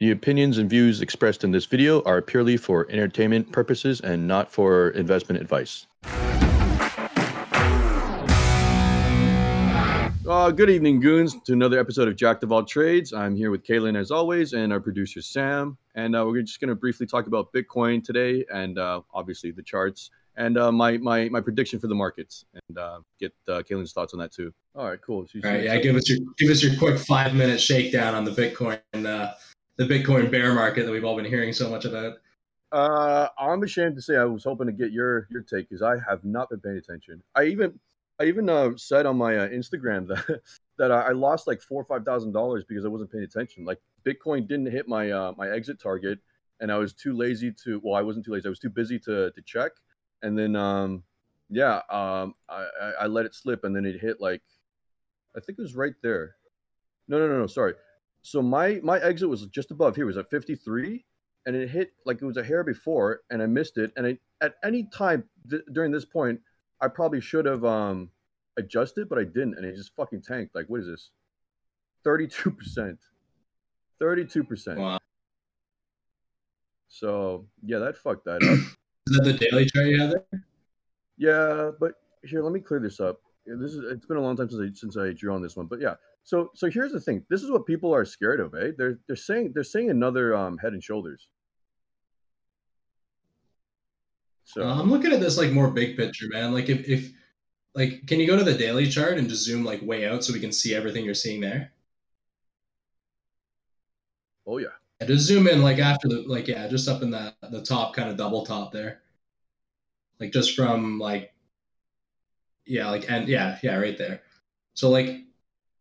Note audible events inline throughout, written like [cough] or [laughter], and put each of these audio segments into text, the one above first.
The opinions and views expressed in this video are purely for entertainment purposes and not for investment advice. Uh, good evening, goons, to another episode of Jack of All Trades. I'm here with Kaylin as always, and our producer Sam. And uh, we're just going to briefly talk about Bitcoin today, and uh, obviously the charts, and uh, my my my prediction for the markets, and uh, get uh, Kaylin's thoughts on that too. All right, cool. All right, yeah, give us your give us your quick five minute shakedown on the Bitcoin uh, the Bitcoin bear market that we've all been hearing so much about. Uh, I'm ashamed to say I was hoping to get your your take because I have not been paying attention. I even I even uh, said on my uh, Instagram [laughs] that that I lost like four or five thousand dollars because I wasn't paying attention. Like Bitcoin didn't hit my uh, my exit target, and I was too lazy to. Well, I wasn't too lazy. I was too busy to to check, and then um, yeah, um, I, I let it slip, and then it hit like, I think it was right there. No, no, no, no. Sorry. So my my exit was just above here. It was at 53, and it hit like it was a hair before, and I missed it. And I, at any time th- during this point, I probably should have um adjusted, but I didn't, and it just fucking tanked. Like, what is this? 32 percent. 32 percent. Wow. So yeah, that fucked that up. [clears throat] Is that the daily chart you have there? Yeah, but here, let me clear this up. This is it's been a long time since I since I drew on this one, but yeah. So so here's the thing. This is what people are scared of, eh? They're they're saying they're saying another um head and shoulders. So uh, I'm looking at this like more big picture, man. Like if if like can you go to the daily chart and just zoom like way out so we can see everything you're seeing there? Oh yeah. yeah just zoom in like after the like yeah, just up in that the top kind of double top there. Like just from like yeah, like and yeah, yeah, right there. So like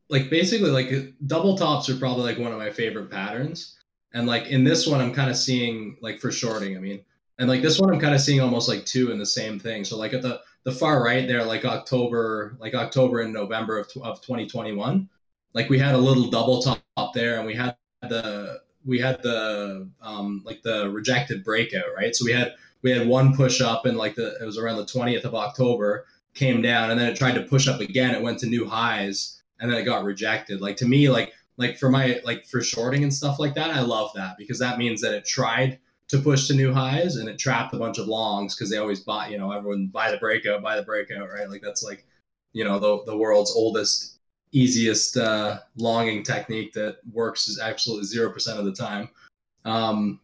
like basically like double tops are probably like one of my favorite patterns. And like in this one I'm kind of seeing like for shorting, I mean, and like this one I'm kind of seeing almost like two in the same thing. So like at the the far right there like October like October and November of of 2021, like we had a little double top there and we had the we had the um like the rejected breakout, right? So we had we had one push up and like the it was around the 20th of October came down and then it tried to push up again. It went to new highs and then it got rejected. Like to me, like like for my like for shorting and stuff like that, I love that because that means that it tried to push to new highs and it trapped a bunch of longs because they always bought, you know, everyone buy the breakout, buy the breakout, right? Like that's like, you know, the the world's oldest, easiest uh, longing technique that works is absolutely zero percent of the time. Um,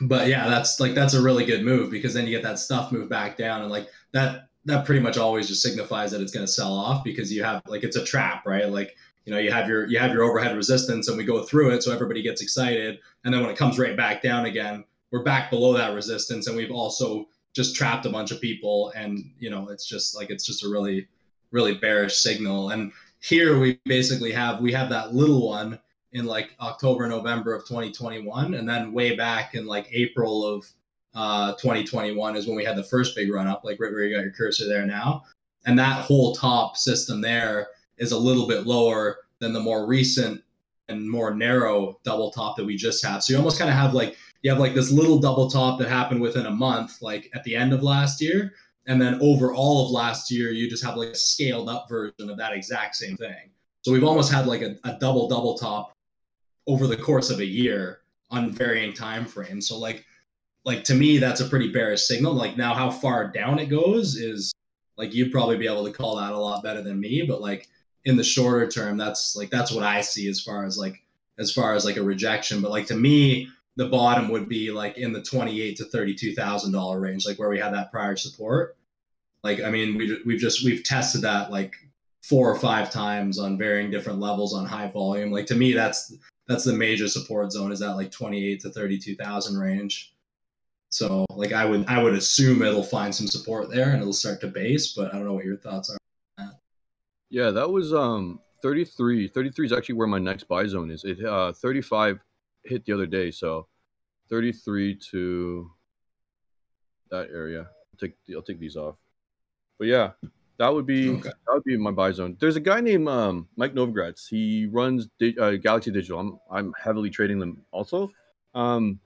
but yeah, that's like that's a really good move because then you get that stuff move back down and like that that pretty much always just signifies that it's going to sell off because you have like it's a trap, right? Like you know you have your you have your overhead resistance and we go through it so everybody gets excited. And then when it comes right back down again we're back below that resistance and we've also just trapped a bunch of people. And you know it's just like it's just a really really bearish signal. And here we basically have we have that little one in like october november of 2021 and then way back in like april of uh, 2021 is when we had the first big run up, like right where you got your cursor there now. And that whole top system there is a little bit lower than the more recent and more narrow double top that we just have. So you almost kind of have like you have like this little double top that happened within a month, like at the end of last year. And then over all of last year, you just have like a scaled up version of that exact same thing. So we've almost had like a, a double double top over the course of a year on varying time frames. So like like to me that's a pretty bearish signal. Like now how far down it goes is like you'd probably be able to call that a lot better than me but like in the shorter term that's like that's what i see as far as like as far as like a rejection. But like to me the bottom would be like in the 28 to 32 thousand dollar range like where we had that prior support. Like i mean we, we've just we've tested that like four or five times on varying different levels on high volume. Like to me that's that's the major support zone is that like 28 to 32 thousand range so like I would I would assume it'll find some support there and it'll start to base, but I don't know what your thoughts are. Yeah, that was um 33. 33 is actually where my next buy zone is. It uh 35 hit the other day, so 33 to that area. I'll take I'll take these off. But yeah, that would be okay. that would be my buy zone. There's a guy named um, Mike Novogratz. He runs uh, Galaxy Digital. I'm I'm heavily trading them also. Um,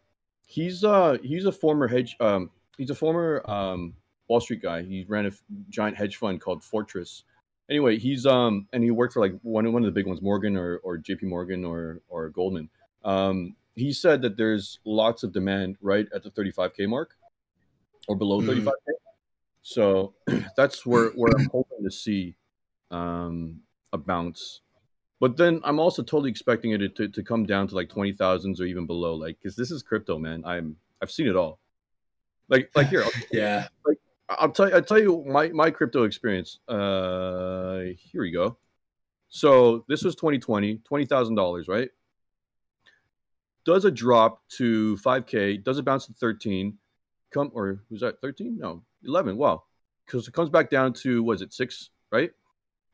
He's uh he's a former hedge um he's a former um Wall Street guy. He ran a giant hedge fund called Fortress. Anyway, he's um and he worked for like one one of the big ones, Morgan or or J.P. Morgan or or Goldman. Um, he said that there's lots of demand right at the 35k mark or below Mhm. 35k. So [clears throat] that's where where I'm hoping to see um, a bounce. But then I'm also totally expecting it to, to come down to like twenty thousands or even below, like because this is crypto, man. I'm I've seen it all. Like [laughs] like here, Yeah. I'll tell you, I'll tell you my my crypto experience. Uh, here we go. So this was 2020, twenty thousand dollars, right? Does a drop to 5k? Does it bounce to 13? Come or was that 13? No, 11. Wow, because it comes back down to was it six? Right?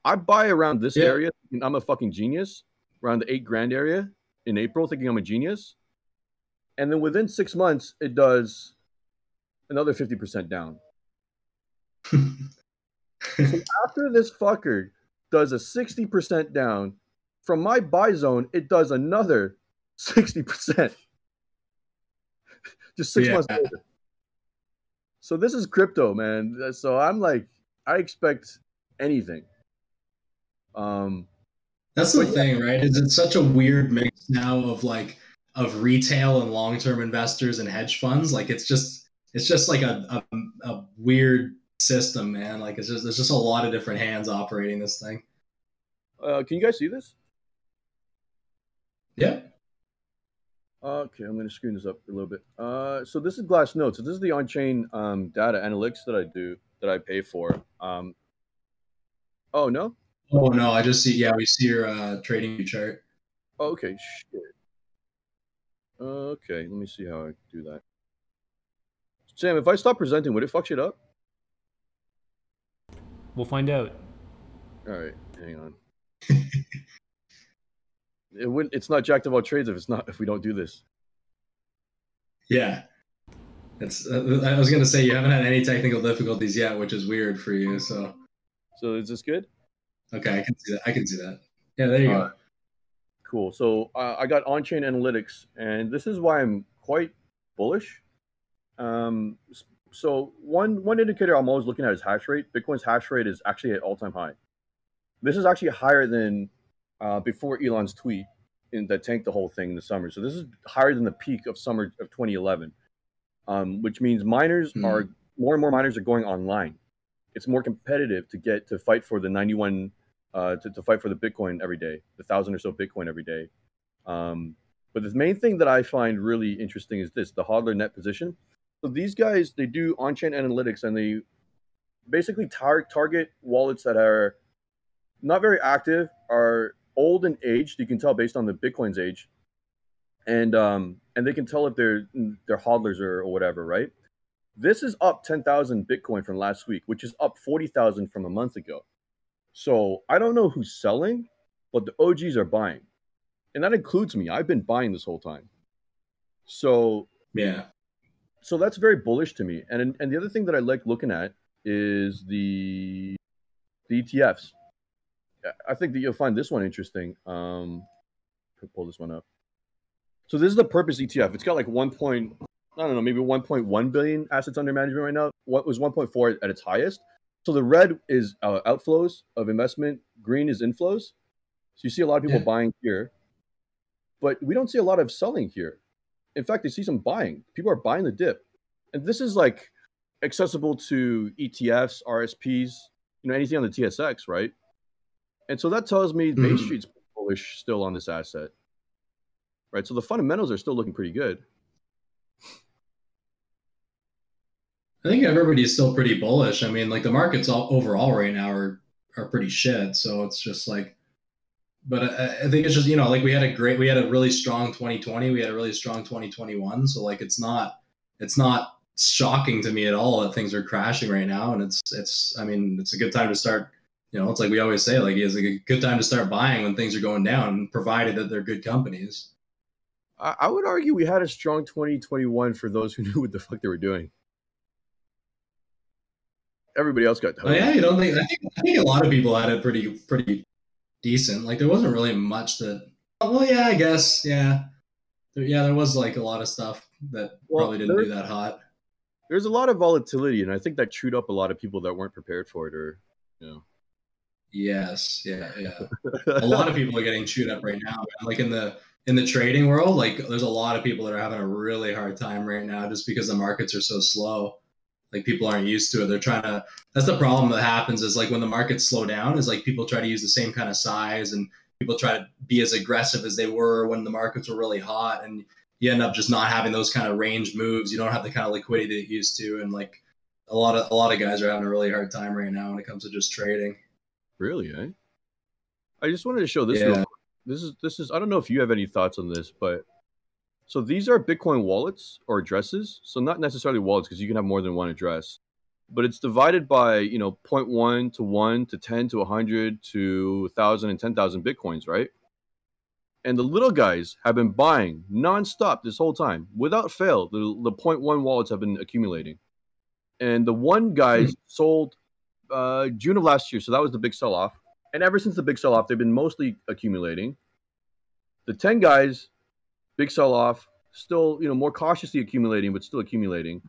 I buy around this Yeah. area. And I'm a fucking genius. Around the eight grand area in April, thinking I'm a genius, and then within six months, it does another 50% down. so [laughs] after this fucker does a 60% down, from my buy zone, it does another 60%. Just six Yeah. months later. So this is crypto, man. So I'm like, I expect anything. Um, That's the thing, right? Is it's such a weird mix now of like of retail and long term investors and hedge funds. Like it's just it's just like a, a a weird system, man. Like it's just there's just a lot of different hands operating this thing. uh, can you guys see this? Yeah. Okay, I'm going to screen this up a little bit. Uh, so this is Glassnodes. So this is the on-chain um, data analytics that I do that I pay for. Um, oh no, Oh no, I just see. Yeah, we see your uh, trading chart. Oh, okay, shit. Okay, let me see how I do that. Sam, if I stop presenting, would it fuck shit up? We'll find out. All right, hang on. [laughs] it wouldn't. It's not jacked of all trades if it's not if we don't do this. Yeah. It's. Uh, I was gonna say you haven't had any technical difficulties yet, which is weird for you. So So is this good? Okay, I can see that. I can see that. Yeah, there you go. Cool. So uh, I got on-chain analytics, and this is why I'm quite bullish. Um, so one one indicator I'm always looking at is hash rate. Bitcoin's hash rate is actually at all-time high. This is actually higher than uh, before Elon's tweet in, that tanked the whole thing in the summer. So this is higher than the peak of summer of 2011, um, which means miners Hmm. are more and more miners are going online. It's more competitive to get to fight for the 91 uh, to, to fight for the Bitcoin every day, the thousand or so Bitcoin every day. Um, but the main thing that I find really interesting is this: the hodler net position. So these guys they do on-chain analytics and they basically tar- target wallets that are not very active, are old and aged. You can tell based on the Bitcoin's age, and um, and they can tell if they're they're hodlers or, or whatever, right? This is up ten thousand Bitcoin from last week, which is up forty thousand from a month ago. So I don't know who's selling, but the OGs are buying, and that includes me. I've been buying this whole time. So Yeah. so that's very bullish to me. And and the other thing that I like looking at is the the ETFs. I think that you'll find this one interesting. Um, could pull this one up. So this is the Purpose ETF. It's got like one point, I don't know, maybe 1.1 billion assets under management right now. What was 1.4 at its highest? So the red is uh, outflows of investment. Green is inflows. So you see a lot of people Yeah. buying here, but we don't see a lot of selling here. In fact, I see some buying. People are buying the dip, and this is like accessible to ETFs, RSPs, you know, anything on the TSX, right? And so that tells me Bay Mhm. Street's bullish still on this asset, right? So the fundamentals are still looking pretty good. I think everybody's still pretty bullish. I mean, like the markets all overall right now are are pretty shit. So it's just like, but I, I think it's just you know like we had a great, we had a really strong 2020, we had a really strong 2021. So like it's not it's not shocking to me at all that things are crashing right now, and it's it's I mean it's a good time to start. You know, it's like we always say, like it's a good time to start buying when things are going down, provided that they're good companies. I, I would argue we had a strong 2021 for those who knew what the fuck they were doing. Everybody else got Oh, yeah, you don't think? I think I think a lot of people had it pretty pretty decent. Like there wasn't really much that. Oh, well, yeah, I guess, yeah, there, yeah, there was like a lot of stuff that Well, probably didn't do that hot. There's a lot of volatility, and I think that chewed up a lot of people that weren't prepared for it, or you know. Yes, yeah, yeah. [laughs] a lot of people are getting chewed up right now. Man. Like in the in the trading world, like there's a lot of people that are having a really hard time right now just because the markets are so slow. Like people aren't used to it. They're trying to. That's the problem that happens. Is like when the markets slow down, is like people try to use the same kind of size and people try to be as aggressive as they were when the markets were really hot, and you end up just not having those kind of range moves. You don't have the kind of liquidity that you used to, and like a lot of a lot of guys are having a really hard time right now when it comes to just trading. Really, eh? I just wanted to show this. Yeah. This is this is. I don't know if you have any thoughts on this, but so these are Bitcoin wallets or addresses. So not necessarily wallets because you can have more than one address, but it's divided by you know 0.1 to 1 to 10 to 100 to 1,000 and 10,000 bitcoins, right? And the little guys have been buying nonstop this whole time without fail. The the 0.1 wallets have been accumulating, and the one guys mm-hmm. sold uh, June of last year. So that was the big sell off. And ever since the big sell off, they've been mostly accumulating. The 10 guys, big sell off, still, you know, more cautiously accumulating, but still accumulating.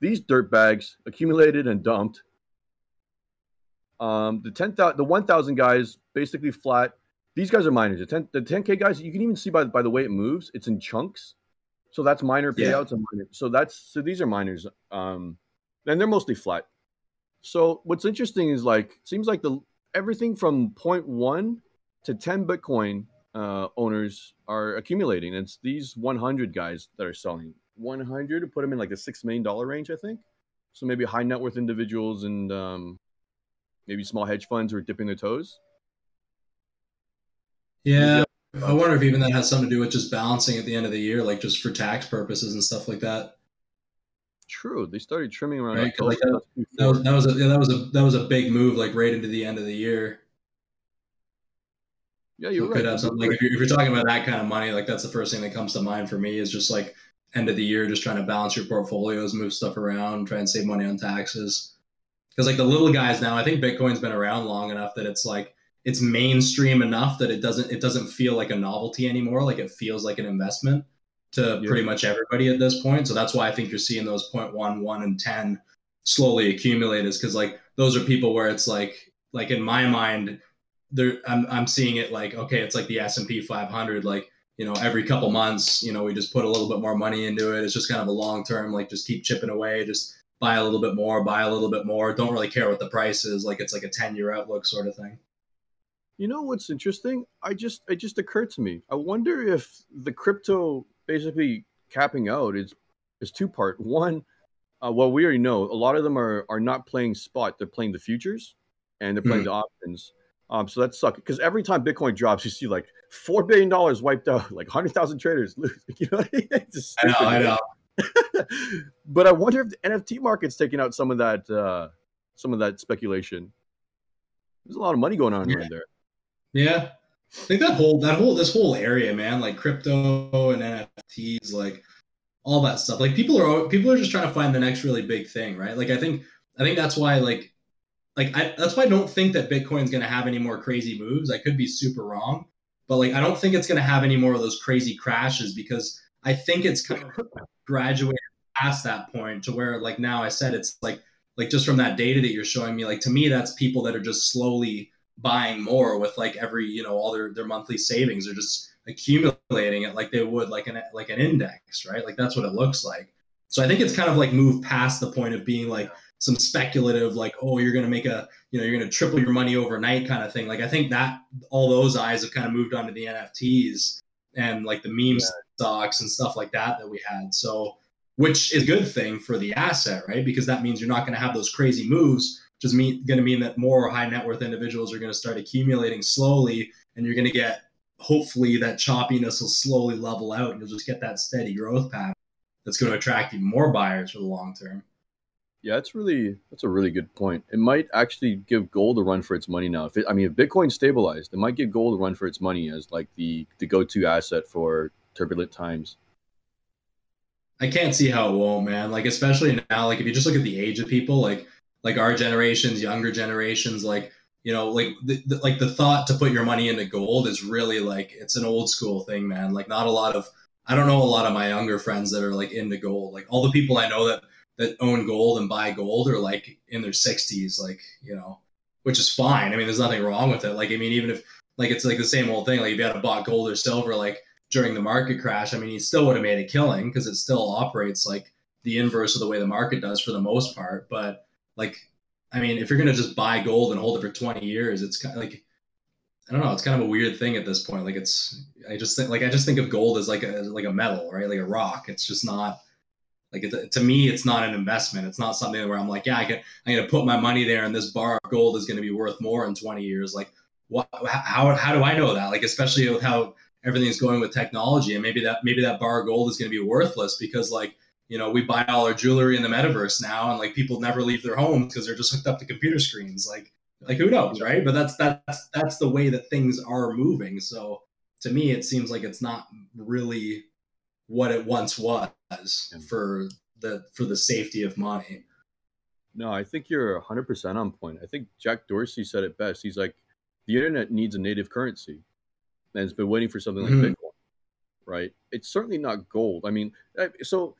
These dirt bags accumulated and dumped. Um, the 10,000, the 1,000 guys basically flat. These guys are miners. The 10, the 10K guys, you can even see by, by the way it moves, it's in chunks. So that's miner payouts yeah. and miner. So that's, so these are miners. Um, and they're mostly flat. So what's interesting is like seems like the everything from 0.1 to 10 Bitcoin uh, owners are accumulating. It's these 100 guys that are selling 100 to put them in like the six million dollar range, I think. So maybe high net worth individuals and um, maybe small hedge funds who are dipping their toes. Yeah, I wonder if even that has something to do with just balancing at the end of the year, like just for tax purposes and stuff like that. True, they started trimming around. Right? Like that, that, was that was a yeah, that was a that was a big move, like right into the end of the year. Yeah, you right. could have something like if you're, if you're talking about that kind of money, like that's the first thing that comes to mind for me is just like end of the year, just trying to balance your portfolios, move stuff around, try and save money on taxes. Because like the little guys now, I think Bitcoin's been around long enough that it's like it's mainstream enough that it doesn't it doesn't feel like a novelty anymore. Like it feels like an investment to yeah. pretty much everybody at this point. So that's why I think you're seeing those 0.1, 1, and 10 slowly accumulate is because like those are people where it's like like in my mind, there I'm I'm seeing it like, okay, it's like the S and P 500, like you know, every couple months, you know, we just put a little bit more money into it. It's just kind of a long term, like just keep chipping away, just buy a little bit more, buy a little bit more. Don't really care what the price is. Like it's like a 10 year outlook sort of thing. You know what's interesting? I just it just occurred to me. I wonder if the crypto basically capping out is is two part. [laughs] One, uh, well, we already know a lot of them are are not playing spot; they're playing the futures and they're playing mm-hmm. the options. Um, so that sucks because every time Bitcoin drops, you see like four billion dollars wiped out, [laughs] like hundred thousand traders lose. [laughs] You know, it's I know, I know. [laughs] but I wonder if the NFT market's taking out some of that, uh, some of that speculation. There's a lot of money going on yeah. right there. Yeah, I think that whole that whole this whole area, man, like crypto and NFTs, like all that stuff. Like people are people are just trying to find the next really big thing, right? Like I think I think that's why like like I, that's why I don't think that Bitcoin's going to have any more crazy moves. I could be super wrong, but like I don't think it's going to have any more of those crazy crashes because I think it's kind of graduated past that point to where like now I said it's like like just from that data that you're showing me, like to me that's people that are just slowly buying more with like every you know all their their monthly savings are just accumulating it like they would like an like an index right like that's what it looks like so i think it's kind of like moved past the point of being like some speculative like oh you're going to make a you know you're going to triple your money overnight kind of thing. Like i think that all those eyes have kind of moved on to the nfts and like the meme yeah. stocks and stuff like that that we had. So which is a good thing for the asset right? Because that means you're not going to have those crazy moves just mean going to mean that more high net worth individuals are going to start accumulating slowly, and you're going to get hopefully that choppiness will slowly level out, and you'll just get that steady growth path that's going to attract even more buyers for the long term. Yeah, that's really that's a really good point. It might actually give gold a run for its money now. If it, I mean, if Bitcoin stabilized, it might give gold a run for its money as like the the go to asset for turbulent times. I can't see how it won't, man. Like especially now, like if you just look at the age of people, like like our generations, younger generations, like you know, like the, the, like the thought to put your money into gold is really like it's an old school thing, man. Like not a lot of I don't know a lot of my younger friends that are like into gold. Like all the people I know that that own gold and buy gold are like in their 60s, like you know, which is fine. I mean, there's nothing wrong with it. Like, I mean, even if like it's like the same old thing. Like if you had bought gold or silver, like during the market crash, I mean, you still would have made a killing because it still operates like the inverse of the way the market does for the most part. But like, I mean, if you're gonna just buy gold and hold it for 20 years, it's kind of like I don't know. It's kind of a weird thing at this point. Like it's, I just think, like I just think of gold as like a like a metal, right? Like a rock. It's just not like to me, it's not an investment. It's not something where I'm like, yeah, I can, I'm gonna put my money there, and this bar of gold is gonna be worth more in 20 years. Like, what? How how do I know that? Like, especially with how everything's going with technology, and maybe that maybe that bar of gold is gonna be worthless because like you know we buy all our jewelry in the metaverse now, and like people never leave their homes because they're just hooked up to computer screens. Like like who knows, right? But that's that's that's the way that things are moving. So to me, it seems like it's not really what it once was for the for the safety of money. No, I think you're 100% on point. I think Jack Dorsey said it best. He's like, the internet needs a native currency, and it's been waiting for something like mm-hmm. Bitcoin, right? It's certainly not gold. I mean, so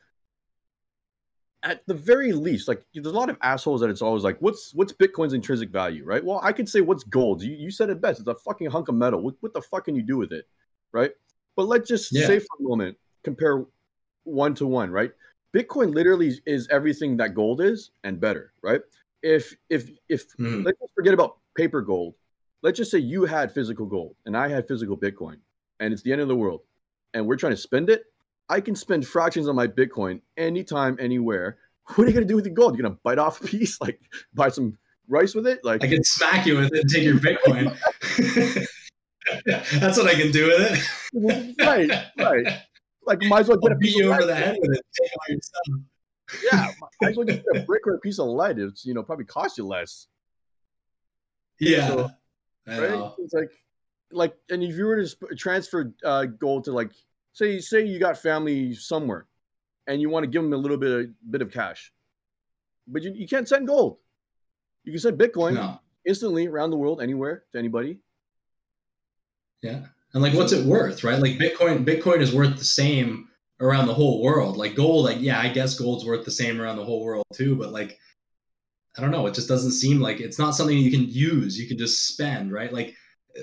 at the very least, like there's a lot of assholes that it's always like, what's what's Bitcoin's intrinsic value, right? Well, I could say what's gold. You, you said it best. It's a fucking hunk of metal. What, what the fuck can you do with it, right? But let's just yeah. say for a moment, compare one to one, right? Bitcoin literally is everything that gold is and better, right? If if if mm. let's just forget about paper gold. Let's just say you had physical gold and I had physical Bitcoin, and it's the end of the world, and we're trying to spend it I can spend fractions on my Bitcoin anytime, anywhere. What are you gonna do with the gold? You're gonna bite off a piece, [laughs] like buy some rice with it? Like I can smack you with it and take your Bitcoin. [laughs] That's what I can do with it. [laughs] right, right. Like might as well get I'll a beat you over the head with it. Take all your stuff. Yeah, might as well get a brick or a piece of lead. It's you know probably cost you less. Yeah, so, right. It's like, like, and if you were to transfer uh, gold to like say say you got family somewhere and you want to give them a little bit of bit of cash but you, you can't send gold. You can send bitcoin no. instantly around the world anywhere to anybody. Yeah and like what's it worth right? Like bitcoin bitcoin is worth the same around the whole world. Like gold like yeah i guess gold's worth the same around the whole world too but like i don't know. It just doesn't seem like it's not something you can use you can just spend right? Like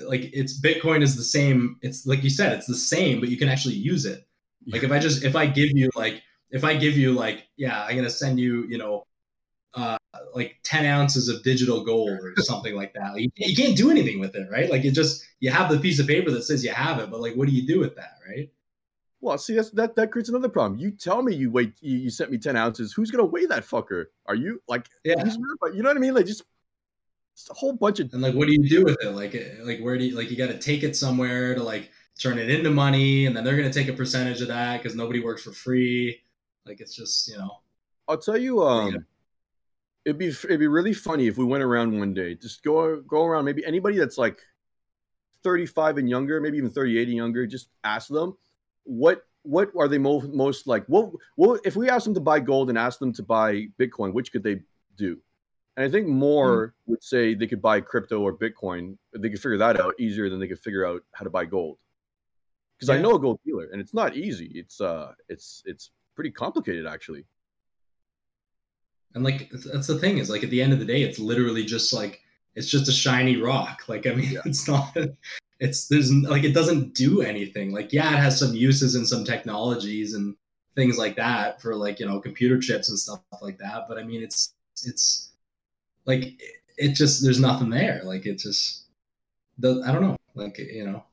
like it's Bitcoin is the same. It's like you said, it's the same, but you can actually use it. Like if I just if I give you like if I give you like yeah, I'm gonna send you you know uh, like 10 ounces of digital gold or something like that. Like, you, you can't do anything with it, right? Like it just you have the piece of paper that says you have it, but like what do you do with that, right? Well, see, that's, that that creates another problem. You tell me you weigh you, you sent me 10 ounces. Who's gonna weigh that fucker? Are you like yeah. you know what I mean? Like just it's a whole bunch of and like what do you do with it? Like like where do you like you got to take it somewhere to like turn it into money and then they're going to take a percentage of that because nobody works for free. Like it's just you know. I'll tell you um yeah. it'd be it'd be really funny if we went around one day. Just go go around. Maybe anybody that's like 35 and younger maybe even 38 and younger just ask them what what are they most most like what what if we ask them to buy gold and ask them to buy bitcoin which could they do and I think more mm-hmm. would say they could buy crypto or Bitcoin. They could figure that out easier than they could figure out how to buy gold. Because yeah. I know a gold dealer, and it's not easy. It's uh, it's it's pretty complicated actually. And like that's the thing is like at the end of the day, it's literally just like it's just a shiny rock. Like I mean, yeah. [laughs] it's not. It's there's like it doesn't do anything. Like yeah, it has some uses and some technologies and things like that for like you know computer chips and stuff like that. But I mean, it's it's like it just there's nothing there. Like it just the I don't know. Like you know,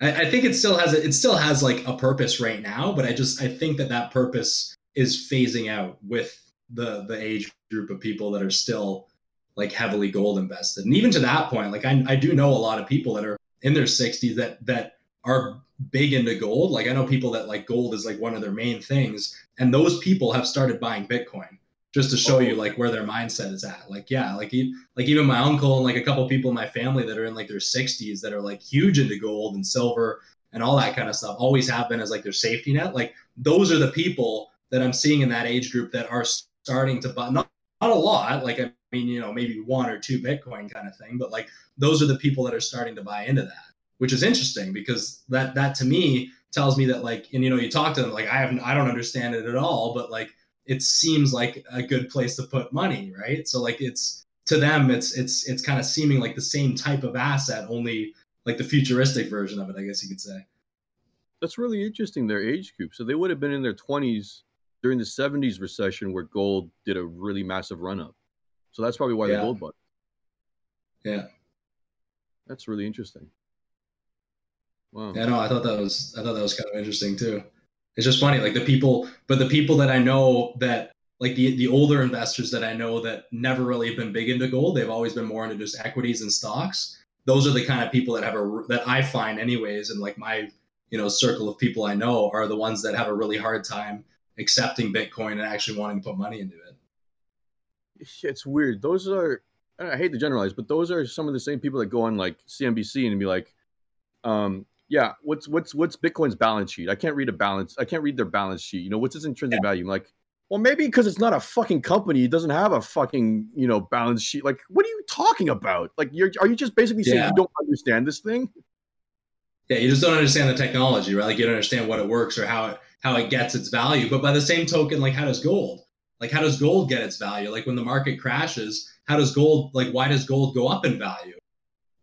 I, I think it still has it still has like a purpose right now, but I just I think that that purpose is phasing out with the the age group of people that are still like heavily gold invested. And even to that point, like I, I do know a lot of people that are in their 60s that that are big into gold. Like I know people that like gold is like one of their main things, and those people have started buying Bitcoin just to show you like where their mindset is at. Like, yeah, like like even my uncle and like a couple people in my family that are in like their 60s that are like huge into gold and silver and all that kind of stuff always have been as like their safety net. Like those are the people that I'm seeing in that age group that are starting to buy not, not a lot, like I mean, you know, maybe one or two Bitcoin kind of thing, but like those are the people that are starting to buy into that, which is interesting because that that to me tells me that like and you know you talk to them like I haven't I don't understand it at all, but like it seems like a good place to put money, right? So like it's to them it's it's it's kind of seeming like the same type of asset, only like the futuristic version of it, I guess you could say. That's really interesting. Their age group, so they would have been in their twenties during the '70s recession, where gold did a really massive run up. So that's probably why Yeah. the gold bought. Yeah. That's really interesting. Wow. Yeah, no, I thought that was I thought that was kind of interesting too. It's just funny, like the people, but the people that I know that like the the older investors that I know that never really have been big into gold. They've always been more into just equities and stocks. Those are the kind of people that have a that I find anyways, and like my you know circle of people I know are the ones that have a really hard time accepting Bitcoin and actually wanting to put money into it. It's weird. Those are I hate to generalize, but those are some of the same people that go on like CNBC and be like, um, yeah, what's what's what's Bitcoin's balance sheet? I can't read a balance. I can't read their balance sheet. You know, what's its intrinsic value? I'm like, well, maybe because it's not a fucking company, it doesn't have a fucking you know balance sheet. Like, what are you talking about? Like, you're are you just basically saying Yeah. you don't understand this thing? Yeah, you just don't understand the technology, right? Like you don't understand what it works or how it how it gets its value. But by the same token, like how does gold? Like how does gold get its value? Like when the market crashes, how does gold like why does gold go up in value?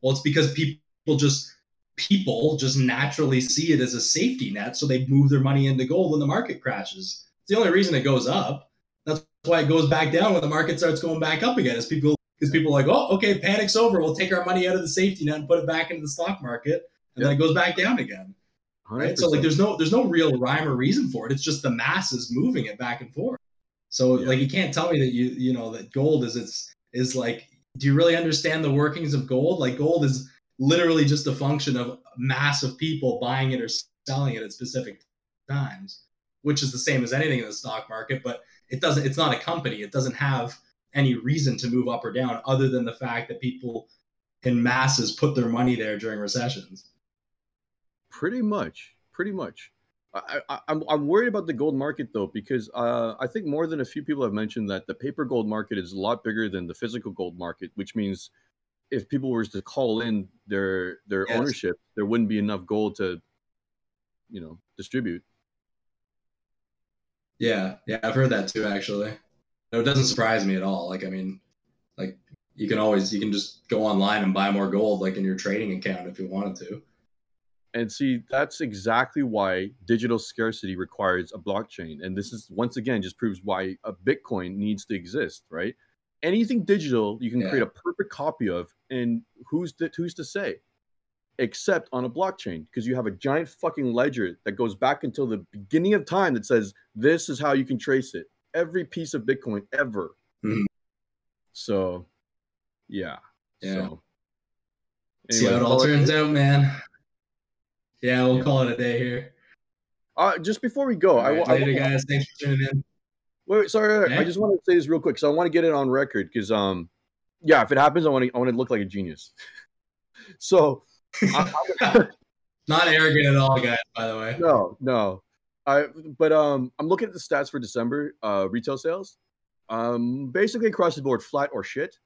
Well, it's because people just people just naturally see it as a safety net, so they move their money into gold when the market crashes. It's the only reason it goes up. That's why it goes back down when the market starts going back up again. Is people because people are like, oh, okay, panic's over. We'll take our money out of the safety net and put it back into the stock market and then it goes back down again. Right. So like there's no there's no real rhyme or reason for it. It's just the masses moving it back and forth. So Yeah. like you can't tell me that you you know that gold is it's is like do you really understand the workings of gold? Like gold is literally just a function of mass of people buying it or selling it at specific times, which is the same as anything in the stock market, but it doesn't it's not a company. It doesn't have any reason to move up or down other than the fact that people in masses put their money there during recessions. Pretty much, pretty much. I, I, I'm I'm worried about the gold market though because uh, I think more than a few people have mentioned that the paper gold market is a lot bigger than the physical gold market, which means if people were to call in their their Yes. ownership, there wouldn't be enough gold to, you know, distribute. Yeah, yeah, I've heard that too. Actually, no, it doesn't surprise me at all. Like, I mean, like you can always you can just go online and buy more gold, like in your trading account, if you wanted to. And see, that's exactly why digital scarcity requires a blockchain. And this is once again just proves why a Bitcoin needs to exist, right? Anything digital you can Yeah. create a perfect copy of, and who's to, who's to say? Except on a blockchain, because you have a giant fucking ledger that goes back until the beginning of time that says this is how you can trace it. Every piece of Bitcoin ever. Mhm. So, yeah. Yeah. So, See how it all call it- turns out, man. Yeah, we'll Yeah. call it a day here. Uh, just before we go, All I, right, wa- I later, guys. Thanks for tuning in. Wait, wait, sorry, I just want to say this real quick. So I want to get it on record because, um, yeah, if it happens, I want to, I want to look like a genius. [laughs] so, I, [laughs] Not arrogant at all, guys. By the way. no, no, I, but um, I'm looking at the stats for December, uh, retail sales, um, basically across the board, flat or shit.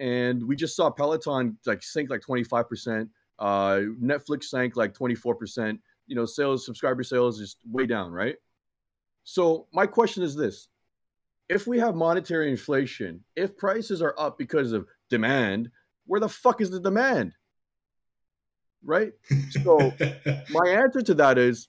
And we just saw Peloton like sink like 25 percent. Uh, Netflix sank like 24 percent. You know, sales, subscriber sales, is way down, right? So my question is this: If we have monetary inflation, if prices are up because of demand, where the fuck is the demand? Right? So [laughs] my answer to that is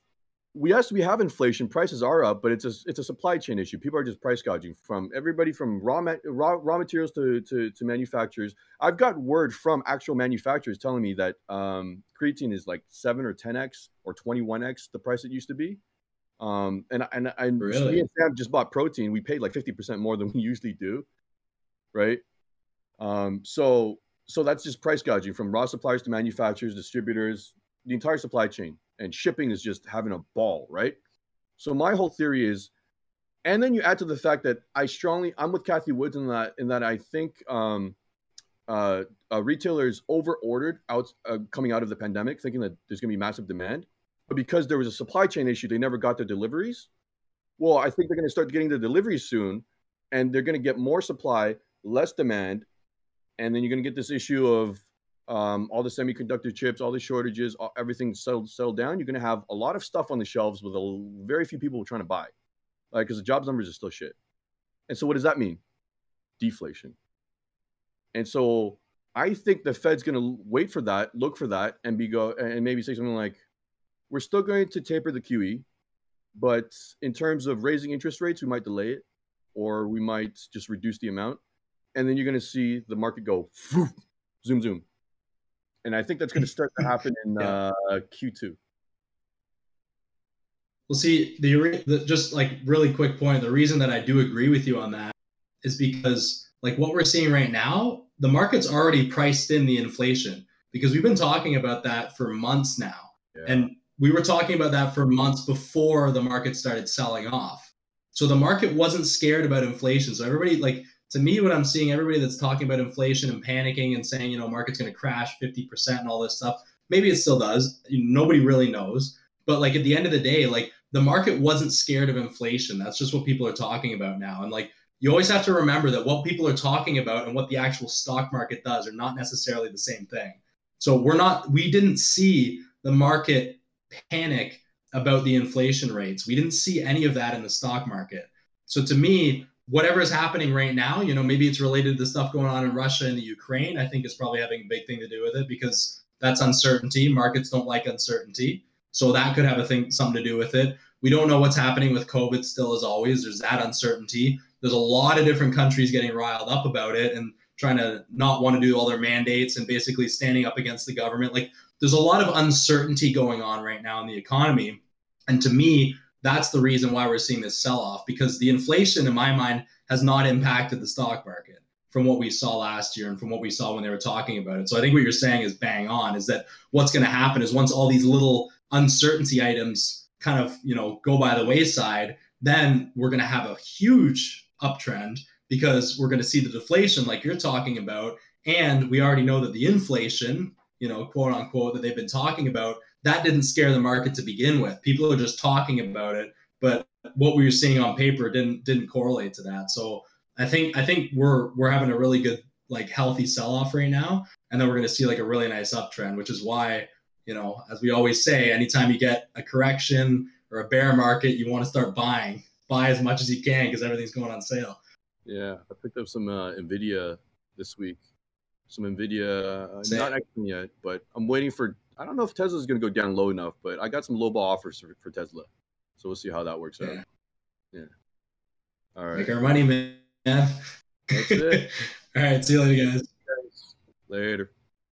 we yes we have inflation prices are up but it's a it's a supply chain issue people are just price gouging from everybody from raw raw, raw materials to, to to manufacturers i've got word from actual manufacturers telling me that um creatine is like 7 or 10x or 21x the price it used to be um and and and Really? me and sam just bought protein we paid like 50% more than we [laughs] usually do right um so so that's just price gouging from raw suppliers to manufacturers distributors the entire supply chain and shipping is just having a ball, right? So my whole theory is, and then you add to the fact that I strongly, I'm with Cathie Woods in that, in that I think um, uh, uh, retailers over ordered out uh, coming out of the pandemic, thinking that there's going to be massive demand, but because there was a supply chain issue, they never got their deliveries. Well, I think they're going to start getting their deliveries soon, and they're going to get more supply, less demand, and then you're going to get this issue of um, all the semiconductor chips, all the shortages, all, everything settled settled down. You're going to have a lot of stuff on the shelves with a very few people trying to buy, like because the jobs numbers are still shit. And so, what does that mean? Deflation. And so I think the Fed's going to wait for that, look for that, and be go and maybe say something like, "We're still going to taper the QE, but in terms of raising interest rates, we might delay it, or we might just reduce the amount." And then you're going to see the market go zoom zoom, and I think that's going to start to [laughs] happen in yeah. uh, Q2. Well, see, the, the just like really quick point. The reason that I do agree with you on that is because like what we're seeing right now the market's already priced in the inflation because we've been talking about that for months now. Yeah. And we were talking about that for months before the market started selling off. So the market wasn't scared about inflation. So everybody like to me what I'm seeing everybody that's talking about inflation and panicking and saying, you know, market's going to crash 50% and all this stuff. Maybe it still does. Nobody really knows. But like at the end of the day, like the market wasn't scared of inflation. That's just what people are talking about now. And like you always have to remember that what people are talking about and what the actual stock market does are not necessarily the same thing. So we're not, we didn't see the market panic about the inflation rates. We didn't see any of that in the stock market. So to me, whatever is happening right now, you know, maybe it's related to the stuff going on in Russia and the Ukraine. I think is probably having a big thing to do with it because that's uncertainty. Markets don't like uncertainty. So that could have a thing something to do with it. We don't know what's happening with COVID still as always. There's that uncertainty there's a lot of different countries getting riled up about it and trying to not want to do all their mandates and basically standing up against the government. Like there's a lot of uncertainty going on right now in the economy. And to me, that's the reason why we're seeing this sell off because the inflation, in my mind, has not impacted the stock market from what we saw last year and from what we saw when they were talking about it. So I think what you're saying is bang on is that what's going to happen is once all these little uncertainty items kind of, you know, go by the wayside, then we're going to have a huge uptrend because we're going to see the deflation like you're talking about and we already know that the inflation you know quote unquote that they've been talking about that didn't scare the market to begin with people are just talking about it but what we were seeing on paper didn't didn't correlate to that so i think i think we're we're having a really good like healthy sell off right now and then we're going to see like a really nice uptrend which is why you know as we always say anytime you get a correction or a bear market you want to start buying buy as much as you can because everything's going on sale. Yeah, I picked up some uh, Nvidia this week. Some Nvidia, uh, not acting yet, but I'm waiting for. I don't know if Tesla's going to go down low enough, but I got some low ball offers for, for Tesla, so we'll see how that works yeah. out. Yeah. All right. Make our money, man. That's it. [laughs] All right. See you later, guys. Later.